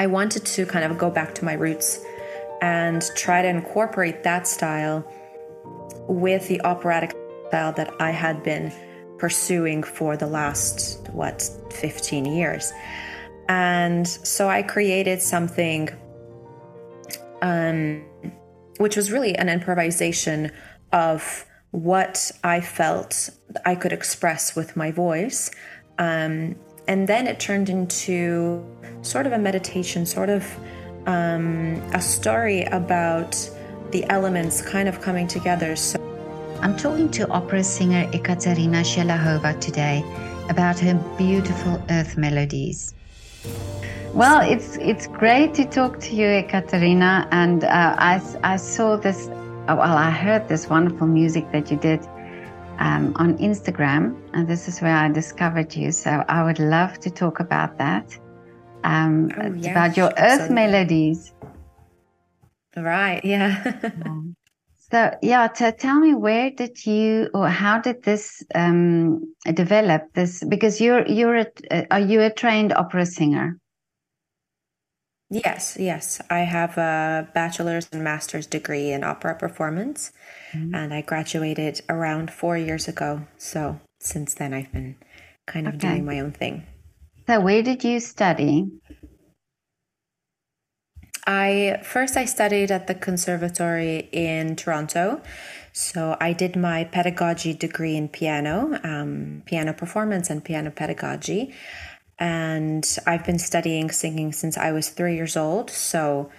I wanted to kind of go back to my roots and try to incorporate that style with the operatic style that I had been pursuing for the last, what, 15 years. And so I created something um, which was really an improvisation of what I felt I could express with my voice. Um, and then it turned into sort of a meditation, sort of um, a story about the elements kind of coming together. So I'm talking to opera singer Ekaterina Shelehova today about her beautiful earth melodies. Well, it's it's great to talk to you, Ekaterina, and uh, I I saw this. Uh, well, I heard this wonderful music that you did um, on Instagram, and this is where I discovered you. So I would love to talk about that. Um, oh, about your Earth melodies. Right. Yeah. so yeah, to tell me where did you or how did this um, develop? This because you're you're a, uh, are you a trained opera singer? Yes, yes. I have a bachelor's and master's degree in opera performance, mm-hmm. and I graduated around four years ago. So since then, I've been kind of okay. doing my own thing. So, where did you study? I first I studied at the conservatory in Toronto. So I did my pedagogy degree in piano, um, piano performance and piano pedagogy and I've been studying singing since I was three years old. So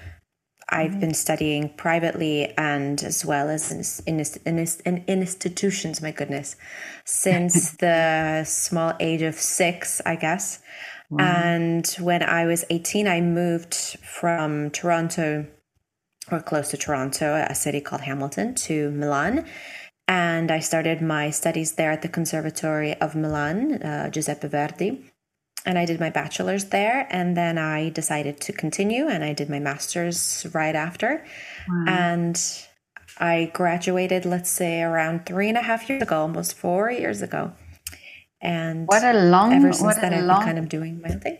I've been studying privately and as well as in, in, in, in institutions, my goodness, since the small age of six, I guess. Wow. And when I was 18, I moved from Toronto or close to Toronto, a city called Hamilton, to Milan. And I started my studies there at the Conservatory of Milan, uh, Giuseppe Verdi and I did my bachelor's there. And then I decided to continue and I did my master's right after. Wow. And I graduated, let's say, around three and a half years ago, almost four years ago. And what a long, ever since then, I've long, been kind of doing my thing.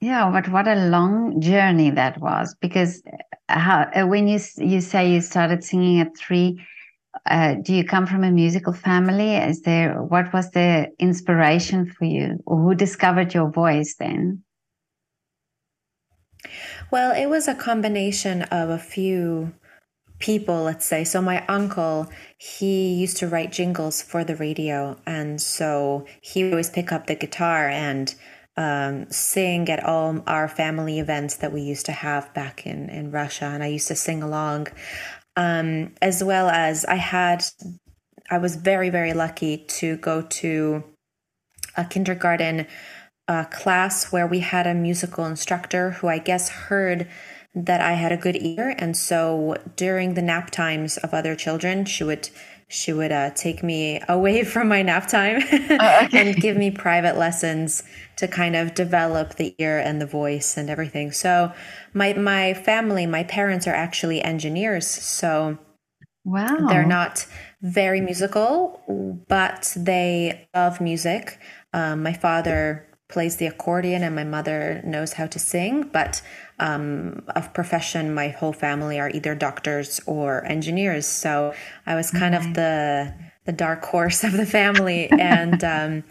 Yeah, but what a long journey that was. Because how, uh, when you you say you started singing at three, uh, do you come from a musical family? Is there what was the inspiration for you, or who discovered your voice then? Well, it was a combination of a few people, let's say. So my uncle, he used to write jingles for the radio, and so he would always pick up the guitar and um, sing at all our family events that we used to have back in in Russia, and I used to sing along um, as well as I had, I was very, very lucky to go to a kindergarten uh, class where we had a musical instructor who I guess heard that I had a good ear. And so during the nap times of other children, she would she would uh, take me away from my nap time oh, okay. and give me private lessons to kind of develop the ear and the voice and everything. So my my family, my parents are actually engineers, so wow. They're not very musical, but they love music. Um, my father plays the accordion and my mother knows how to sing, but um, of profession, my whole family are either doctors or engineers. So I was kind of the the dark horse of the family and um,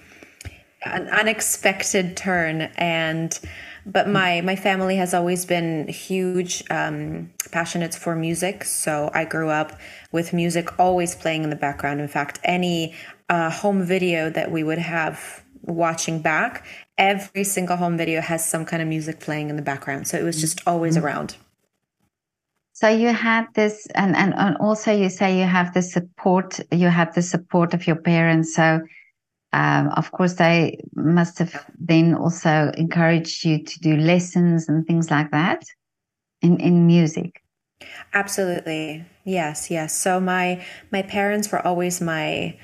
an unexpected turn. And but my my family has always been huge um, passionates for music. So I grew up with music always playing in the background. In fact, any uh, home video that we would have watching back every single home video has some kind of music playing in the background. So it was just always mm-hmm. around. So you had this, and, and, and also you say you have the support, you have the support of your parents. So, um, of course, they must have then also encouraged you to do lessons and things like that in, in music. Absolutely. Yes. Yes. So my, my parents were always my,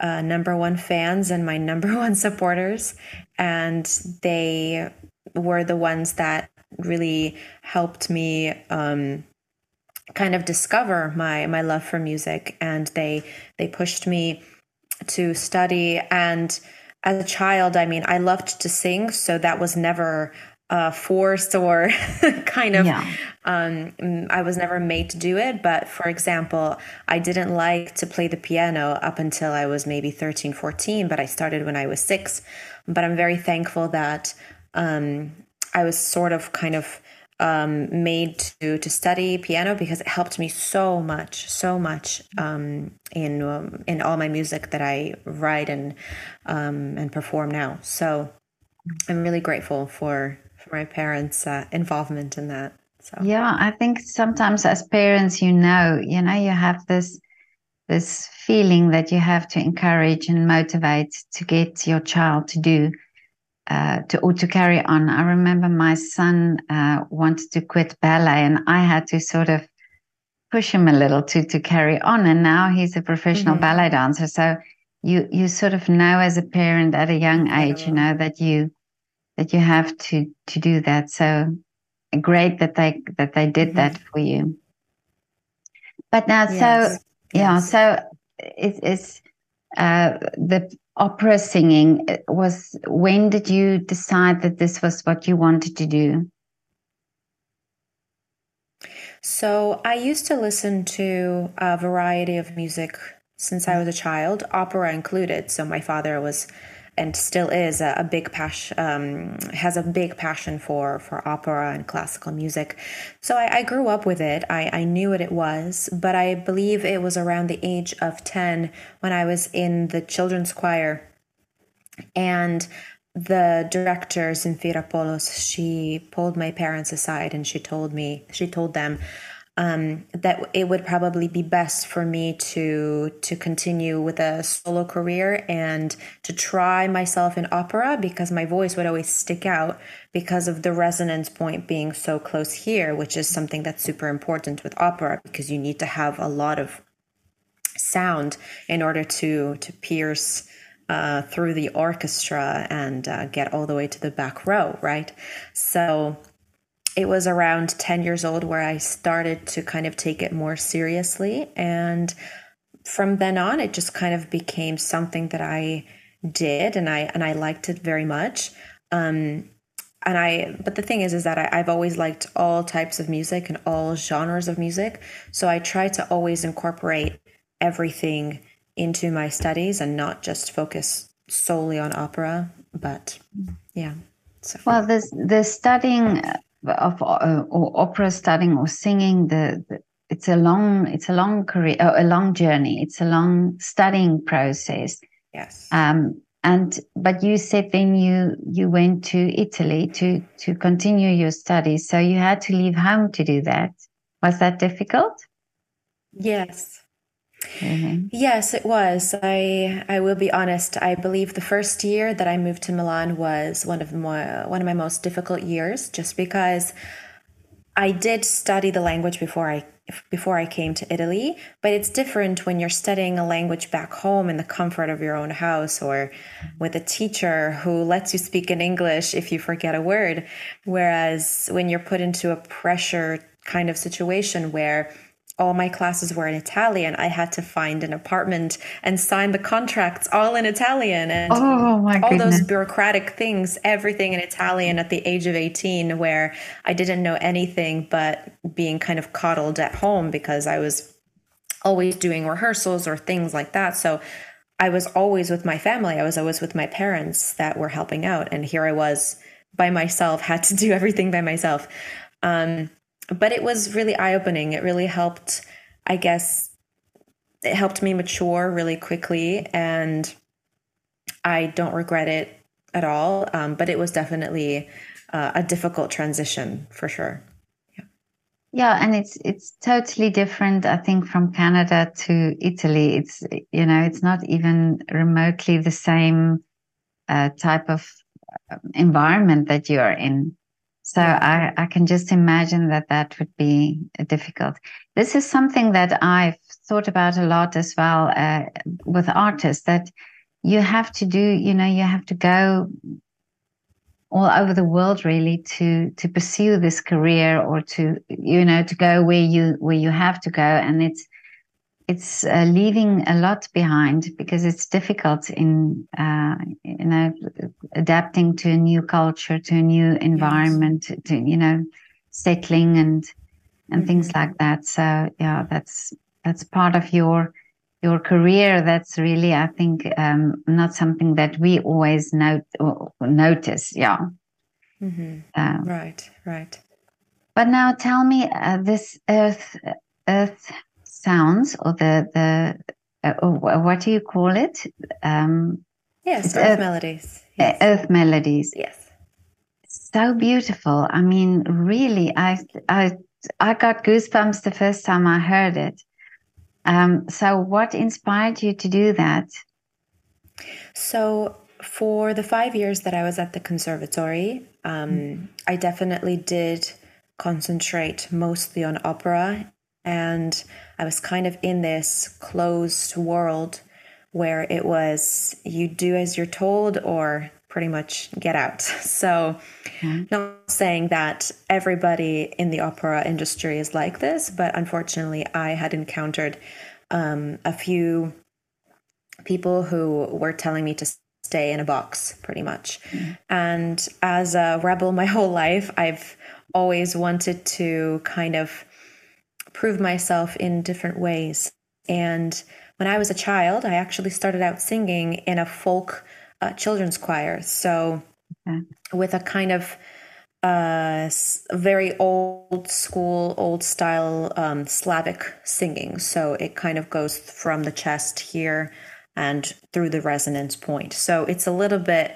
uh, number one fans and my number one supporters. And they were the ones that really helped me um, kind of discover my my love for music. And they they pushed me to study. And as a child, I mean, I loved to sing, so that was never uh, forced or kind of yeah. um, i was never made to do it but for example i didn't like to play the piano up until i was maybe 13 14 but i started when i was six but i'm very thankful that um, i was sort of kind of um, made to to study piano because it helped me so much, so much um, in um, in all my music that I write and um, and perform now. So I'm really grateful for for my parents' uh, involvement in that. So yeah, I think sometimes as parents, you know, you know, you have this this feeling that you have to encourage and motivate to get your child to do uh, to or to carry on. I remember my son uh, wanted to quit ballet, and I had to sort of push him a little to to carry on. And now he's a professional mm-hmm. ballet dancer. So you you sort of know as a parent at a young age, you know that you that you have to to do that. So great that they that they did mm-hmm. that for you. But now, yes. so yeah, yes. so it, it's uh, the opera singing was when did you decide that this was what you wanted to do so i used to listen to a variety of music since i was a child opera included so my father was and still is a, a big passion um, has a big passion for for opera and classical music. So I, I grew up with it. I, I knew what it was but i believe it was around the age of 10 when i was in the children's choir. And the director Zinfira Polos she pulled my parents aside and she told me she told them um, that it would probably be best for me to to continue with a solo career and to try myself in opera because my voice would always stick out because of the resonance point being so close here, which is something that's super important with opera because you need to have a lot of sound in order to to pierce uh, through the orchestra and uh, get all the way to the back row, right? So it was around 10 years old where I started to kind of take it more seriously. And from then on, it just kind of became something that I did and I and I liked it very much. Um, and I but the thing is is that I, I've always liked all types of music and all genres of music. So I try to always incorporate everything into my studies and not just focus solely on opera. But yeah. So. Well, the the studying of uh, or opera studying or singing the, the, it's a long it's a long career uh, a long journey. It's a long studying process. Yes. Um and but you said then you you went to italy to to continue your studies. So you had to leave home to do that. Was that difficult? Yes Mm-hmm. Yes, it was. I I will be honest. I believe the first year that I moved to Milan was one of my one of my most difficult years, just because I did study the language before I before I came to Italy, but it's different when you're studying a language back home in the comfort of your own house or with a teacher who lets you speak in English if you forget a word. Whereas when you're put into a pressure kind of situation where all my classes were in Italian. I had to find an apartment and sign the contracts all in Italian and oh, all goodness. those bureaucratic things, everything in Italian at the age of 18, where I didn't know anything but being kind of coddled at home because I was always doing rehearsals or things like that. So I was always with my family. I was always with my parents that were helping out. And here I was by myself, had to do everything by myself. Um, but it was really eye opening. It really helped, I guess, it helped me mature really quickly. And I don't regret it at all. Um, but it was definitely uh, a difficult transition for sure. Yeah. And it's it's totally different. I think from Canada to Italy, it's you know it's not even remotely the same uh, type of um, environment that you are in. So I, I can just imagine that that would be difficult. This is something that I've thought about a lot as well uh, with artists that you have to do, you know, you have to go all over the world really to to pursue this career or to you know to go where you where you have to go and it's it's uh, leaving a lot behind because it's difficult in uh, you know adapting to a new culture, to a new environment, yes. to you know settling and and mm-hmm. things like that. So yeah, that's that's part of your your career. That's really, I think, um, not something that we always note notice. Yeah. Mm-hmm. Uh, right. Right. But now tell me, uh, this earth earth sounds or the the uh, what do you call it? Um, yes, earth, earth, melodies. Yes. Earth melodies. Yes. So beautiful. I mean, really, I I I got goosebumps the first time I heard it. Um, so, what inspired you to do that? So, for the five years that I was at the conservatory, um, mm. I definitely did concentrate mostly on opera. And I was kind of in this closed world where it was you do as you're told or pretty much get out. So, mm-hmm. not saying that everybody in the opera industry is like this, but unfortunately, I had encountered um, a few people who were telling me to stay in a box pretty much. Mm-hmm. And as a rebel my whole life, I've always wanted to kind of prove myself in different ways. And when I was a child, I actually started out singing in a folk uh, children's choir. So, okay. with a kind of uh, very old school, old style um, Slavic singing. So it kind of goes from the chest here and through the resonance point. So it's a little bit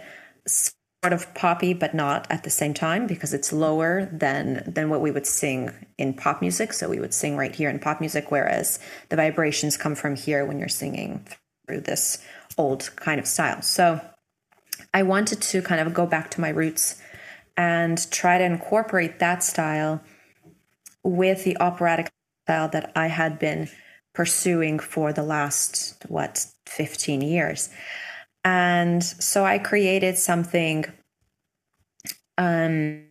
sort of poppy, but not at the same time because it's lower than than what we would sing in pop music. So we would sing right here in pop music, whereas the vibrations come from here when you're singing through this old kind of style. So I wanted to kind of go back to my roots and try to incorporate that style with the operatic style that I had been pursuing for the last, what, 15 years. And so I created something um,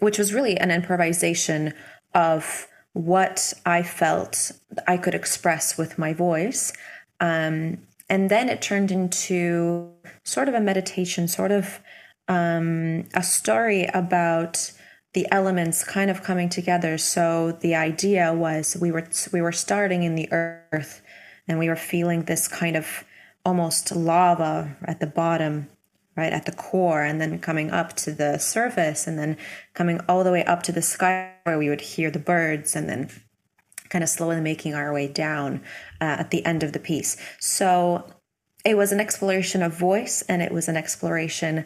which was really an improvisation of what I felt I could express with my voice. Um, and then it turned into sort of a meditation, sort of um, a story about the elements kind of coming together. So the idea was we were we were starting in the earth, and we were feeling this kind of almost lava at the bottom, right at the core, and then coming up to the surface, and then coming all the way up to the sky where we would hear the birds, and then kind of slowly making our way down uh, at the end of the piece. So it was an exploration of voice, and it was an exploration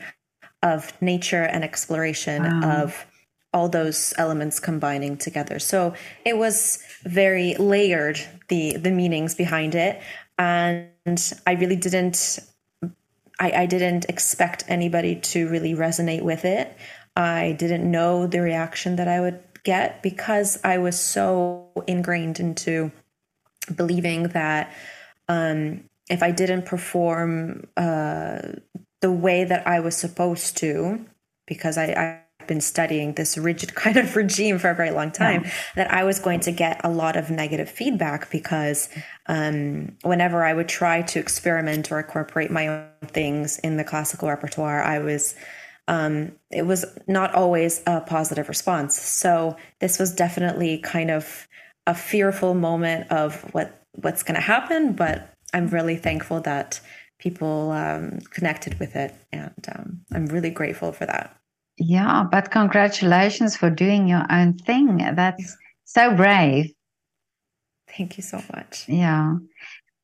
of nature and exploration wow. of all those elements combining together. So it was very layered the the meanings behind it, and I really didn't. I, I didn't expect anybody to really resonate with it. I didn't know the reaction that I would get because I was so ingrained into believing that um, if I didn't perform uh, the way that I was supposed to, because I, been studying this rigid kind of regime for a very long time, yeah. that I was going to get a lot of negative feedback because um, whenever I would try to experiment or incorporate my own things in the classical repertoire, I was um, it was not always a positive response. So this was definitely kind of a fearful moment of what what's going to happen, but I'm really thankful that people um, connected with it. And um, I'm really grateful for that. Yeah, but congratulations for doing your own thing. That's so brave. Thank you so much. Yeah.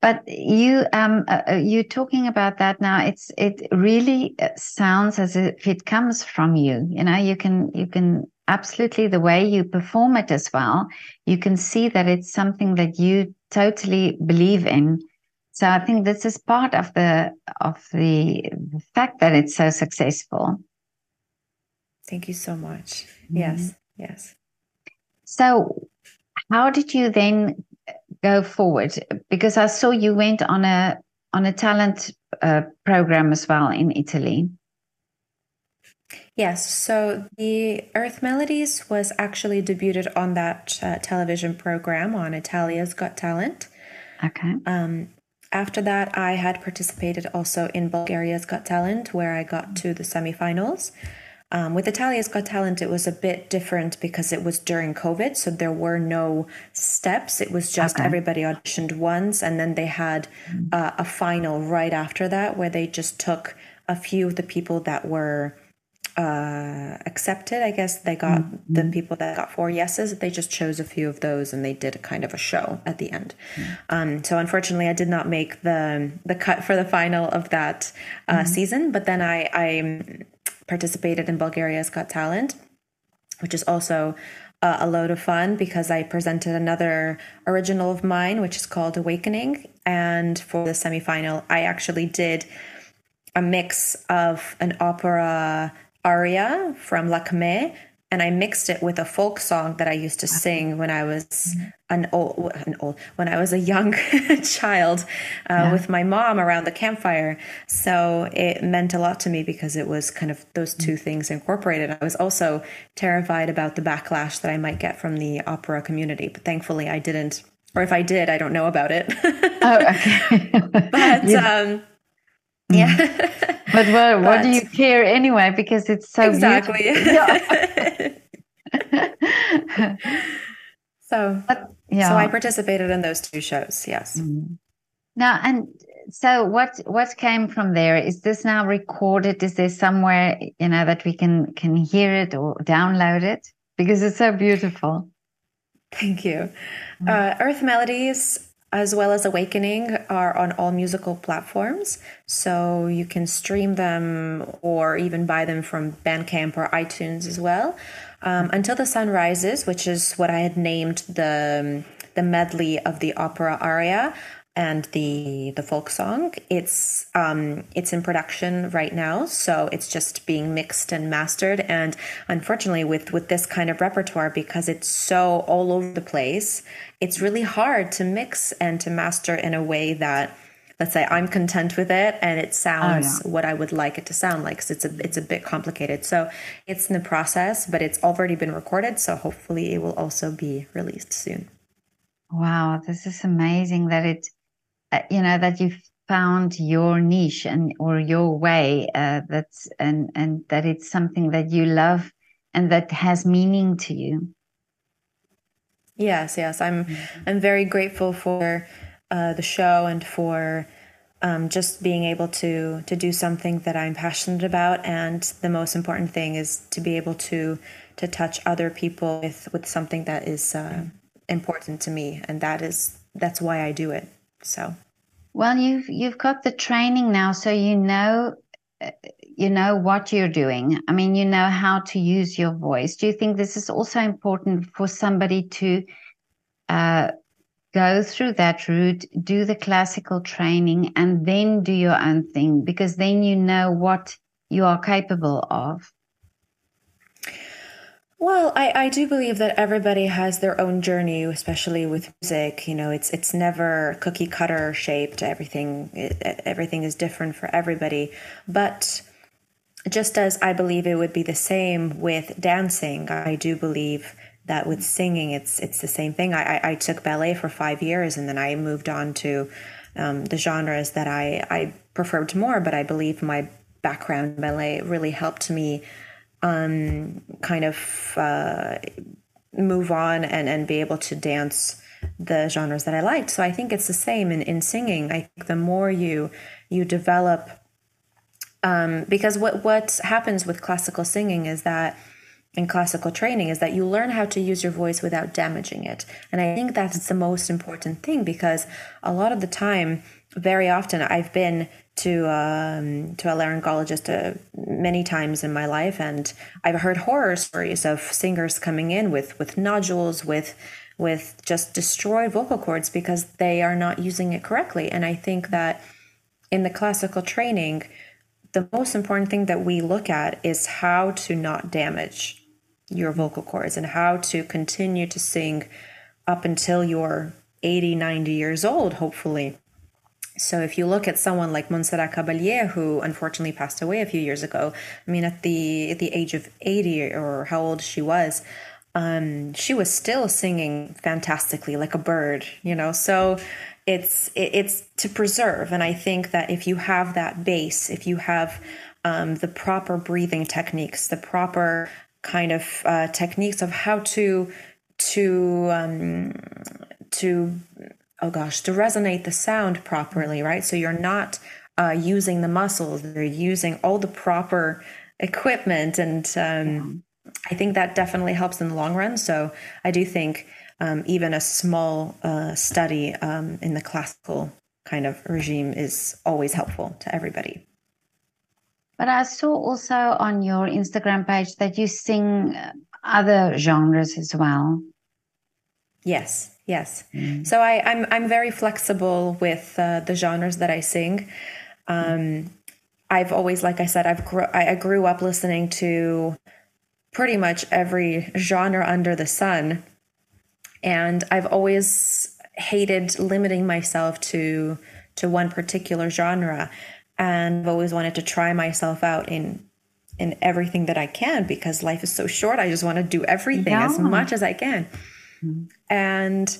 But you, um, uh, uh you talking about that now. It's it really uh, sounds as if it comes from you. You know, you can you can absolutely the way you perform it as well. You can see that it's something that you totally believe in, so I think this is part of the of the, the fact that it's so successful. Thank you so much. Mm-hmm. Yes, yes. So, how did you then go forward? Because I saw you went on a on a talent uh, program as well in Italy. Yes, so the Earth Melodies was actually debuted on that uh, television program on Italia's Got Talent. Okay. Um, after that, I had participated also in Bulgaria's Got Talent, where I got to the semifinals. Um, with Italia's Got Talent, it was a bit different because it was during COVID, so there were no steps. It was just okay. everybody auditioned once, and then they had uh, a final right after that, where they just took a few of the people that were uh, accepted. I guess they got mm-hmm. the people that got four yeses. They just chose a few of those, and they did a kind of a show at the end. Mm-hmm. Um, so unfortunately, I did not make the the cut for the final of that uh, mm-hmm. season. But then I, I participated in Bulgaria's Got Talent, which is also uh, a load of fun because I presented another original of mine, which is called Awakening. And for the semifinal, I actually did a mix of an opera aria from Lakme, and I mixed it with a folk song that I used to sing when I was an old, an old when I was a young child uh, yeah. with my mom around the campfire. So it meant a lot to me because it was kind of those two things incorporated. I was also terrified about the backlash that I might get from the opera community, but thankfully I didn't. Or if I did, I don't know about it. oh, okay. but yeah. um, yeah. Mm. but what, what do you care anyway? Because it's so exactly. so but, yeah. So I participated in those two shows. Yes. Mm. Now and so what what came from there? Is this now recorded? Is there somewhere you know that we can can hear it or download it? Because it's so beautiful. Thank you. Mm. Uh, Earth Melodies as well as Awakening are on all musical platforms. So you can stream them or even buy them from Bandcamp or iTunes as well. Um, Until the Sun Rises, which is what I had named the the medley of the opera aria and the the folk song. It's um, it's in production right now, so it's just being mixed and mastered. And unfortunately, with with this kind of repertoire, because it's so all over the place, it's really hard to mix and to master in a way that let's say I'm content with it and it sounds oh, yeah. what I would like it to sound like because it's a it's a bit complicated. So it's in the process, but it's already been recorded. So hopefully it will also be released soon. Wow, this is amazing that it you know that you've found your niche and or your way uh, that's and and that it's something that you love and that has meaning to you. Yes, yes, I'm mm-hmm. I'm very grateful for uh, the show and for um, just being able to to do something that I'm passionate about. And the most important thing is to be able to to touch other people with with something that is uh, important to me, and that is that's why I do it. So, well, you've you've got the training now, so you know uh, you know what you're doing. I mean, you know how to use your voice. Do you think this is also important for somebody to uh, go through that route, do the classical training, and then do your own thing because then you know what you are capable of? Well, I, I do believe that everybody has their own journey, especially with music. You know, it's it's never cookie cutter shaped. Everything everything is different for everybody. But just as I believe it would be the same with dancing, I do believe that with singing, it's it's the same thing. I, I, I took ballet for five years, and then I moved on to um, the genres that I I preferred more. But I believe my background ballet really helped me um, kind of uh, move on and and be able to dance the genres that I liked. So I think it's the same in in singing. I think the more you you develop, um, because what what happens with classical singing is that in classical training is that you learn how to use your voice without damaging it. And I think that's the most important thing because a lot of the time, very often, I've been to um, to a laryngologist uh, many times in my life, and I've heard horror stories of singers coming in with with nodules, with with just destroyed vocal cords because they are not using it correctly. And I think that in the classical training, the most important thing that we look at is how to not damage your vocal cords and how to continue to sing up until you're 80, 90 years old, hopefully. So if you look at someone like Montserrat Caballé, who unfortunately passed away a few years ago, I mean, at the at the age of 80 or how old she was, um, she was still singing fantastically like a bird, you know. So it's it's to preserve and i think that if you have that base if you have um, the proper breathing techniques the proper kind of uh, techniques of how to to um, to oh gosh to resonate the sound properly right? So you're not uh, using the muscles you're using all the proper equipment and um, i think that definitely helps in the long run. So i do think um, even a small uh, study um, in the classical kind of regime is always helpful to everybody. But i saw also on your instagram page that you sing other genres as well. Yes Yes. Mm. So I, am I'm, I'm very flexible with uh, the genres that I sing. Um, I've always, like I said, I've gr- I, I grew up listening to pretty much every genre under the sun, and I've always hated limiting myself to to one particular genre, and I've always wanted to try myself out in in everything that I can because life is so short. I just want to do everything yeah. as much as I can. Mm-hmm. And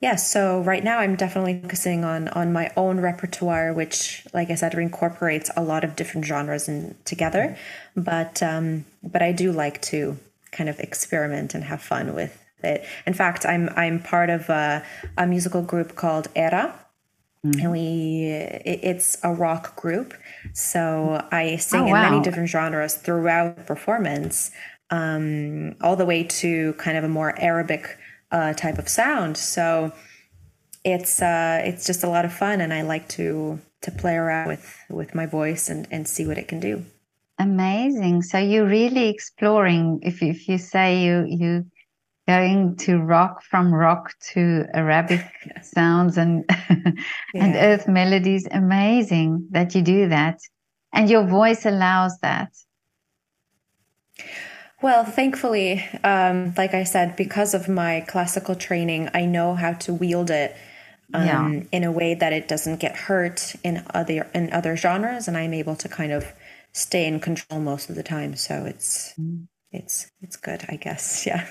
yeah, so right now I'm definitely focusing on on my own repertoire, which, like I said, incorporates a lot of different genres in, together. But um, but I do like to kind of experiment and have fun with it. In fact, I'm I'm part of a, a musical group called Era, mm-hmm. and we it, it's a rock group. So I sing oh, wow. in many different genres throughout the performance, um, all the way to kind of a more Arabic uh, type of sound. So it's uh, it's just a lot of fun, and I like to to play around with with my voice and and see what it can do. Amazing. So you're really exploring. If if you say you you going to rock from rock to Arabic sounds and and yeah. earth melodies, amazing that you do that, and your voice allows that. Well, thankfully, um, like I said, because of my classical training, I know how to wield it um, yeah. in a way that it doesn't get hurt in other in other genres, and I'm able to kind of stay in control most of the time. So it's mm. it's it's good, I guess. Yeah.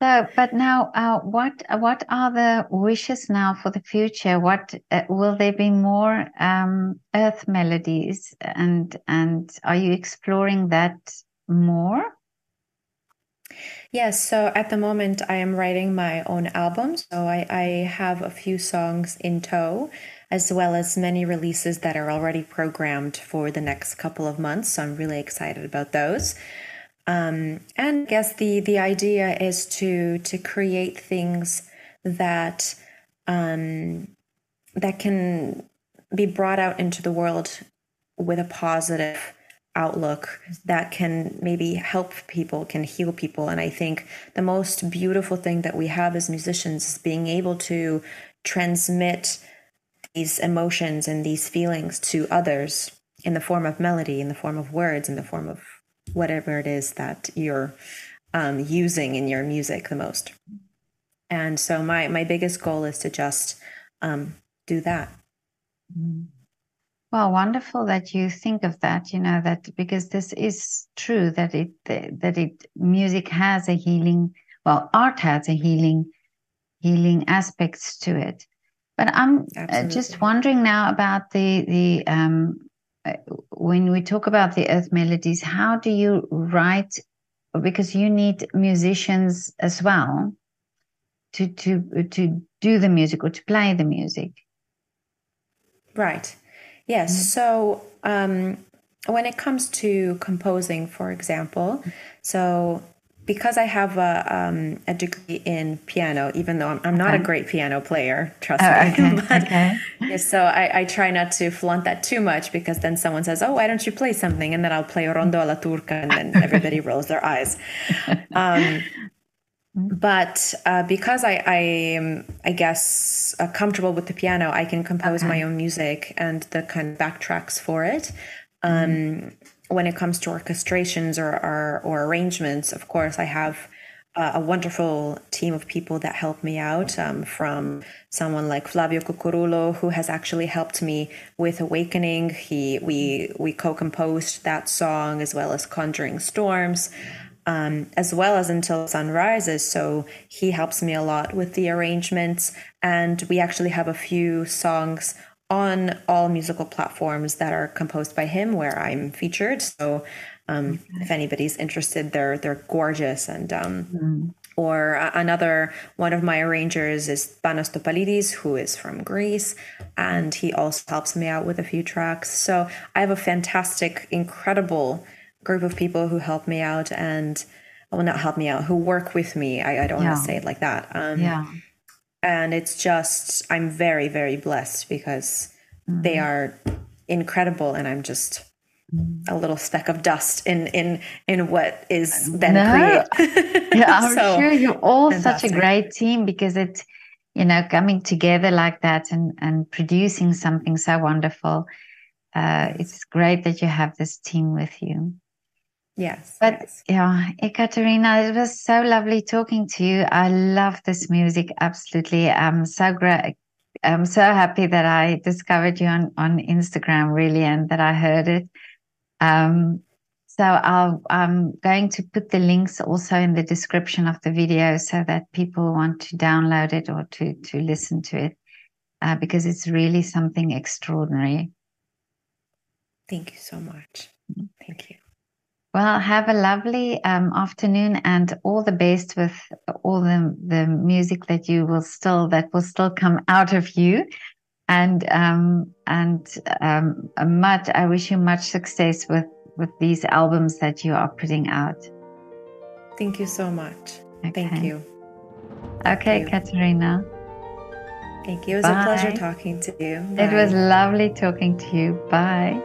so, but now, uh, what what are the wishes now for the future? What uh, will there be more um, earth melodies, and and are you exploring that more? Yes, so at the moment I am writing my own album. So I, I have a few songs in tow, as well as many releases that are already programmed for the next couple of months. So I'm really excited about those. Um, and I guess the the idea is to to create things that um, that can be brought out into the world with a positive outlook that can maybe help people, can heal people. And I think the most beautiful thing that we have as musicians is being able to transmit these emotions and these feelings to others in the form of melody, in the form of words, in the form of whatever it is that you're um, using in your music the most. And so my my biggest goal is to just um, do that. Mm-hmm. Well, wonderful that you think of that. You know that because this is true that it that it music has a healing. Well, art has a healing healing aspects to it. But I'm uh, Absolutely. just wondering now about the the um, uh, when we talk about the earth melodies. How do you write? Because you need musicians as well to to to do the music or to play the music. Right. Yes. Mm-hmm. So um, when it comes to composing, for example, so because I have a, um, a degree in piano, even though I'm, I'm not okay. a great piano player, trust oh, me. Okay. but, okay. So I, I, try not to flaunt that too much because then someone says, "Oh, why don't you play something?" And then I'll play Rondo alla Turca, and then everybody rolls their eyes. Um, but uh, because I, I am, I guess, uh, comfortable with the piano, I can compose okay. my own music and the kind of backtracks for it. Um, mm When it comes to orchestrations or, or, or arrangements, of course, I have uh, a wonderful team of people that help me out. Um, from someone like Flavio Cucurulo, who has actually helped me with Awakening. He we we co-composed that song as well as Conjuring Storms. Um, as well as Until Sun Rises. So he helps me a lot with the arrangements. And we actually have a few songs on all musical platforms that are composed by him where I'm featured. So um, if anybody's interested, they're they're gorgeous and um, mm. Or another one of my arrangers is Panos Topalidis, who is from Greece, and he also helps me out with a few tracks. So I have a fantastic, incredible group of people who help me out and well not help me out who work with me. I, I don't yeah. want to say it like that. Um, yeah. and it's just i'm very very blessed because mm-hmm. they are incredible and i'm just a little speck of dust in in in what is then no. created. Yeah i'm so, sure you're all such a great team because it's you know coming together like that and and producing something so wonderful uh, it's great that you have this team with you Yes. But yes. yeah, Ekaterina, it was so lovely talking to you. I love this music absolutely. I'm so great. I'm so happy that I discovered you on, on Instagram really and that I heard it. Um, so I'll, I'm going to put the links also in the description of the video so that people want to download it or to, to listen to it uh, because it's really something extraordinary. Thank you so much. Mm-hmm. Thank you. Well, have a lovely um, afternoon and all the best with all the, the music that you will still that will still come out of you. And um, and um, much I wish you much success with with these albums that you are putting out. Thank you so much. Okay. Thank you. Okay, Thank Katerina. Thank you. It was Bye. a pleasure talking to you. Bye. It was lovely talking to you. Bye.